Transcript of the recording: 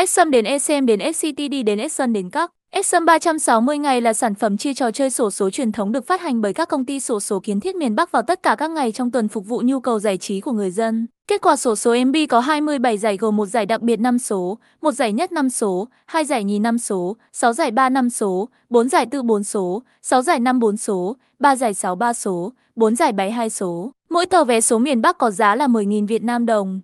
Exxon đến ECM đến SCTD đến Exxon đến các Exxon 360 ngày là sản phẩm chia trò chơi sổ số truyền thống được phát hành bởi các công ty sổ số kiến thiết miền Bắc vào tất cả các ngày trong tuần phục vụ nhu cầu giải trí của người dân. Kết quả sổ số MB có 27 giải gồm một giải đặc biệt 5 số, một giải nhất 5 số, hai giải nhì 5 số, 6 giải 3 5 số, 4 giải tư 4 số, 6 giải 5 4 số, 3 giải 6 3 số, 4 giải 7 2 số. Mỗi tờ vé số miền Bắc có giá là 10.000 Việt Nam đồng.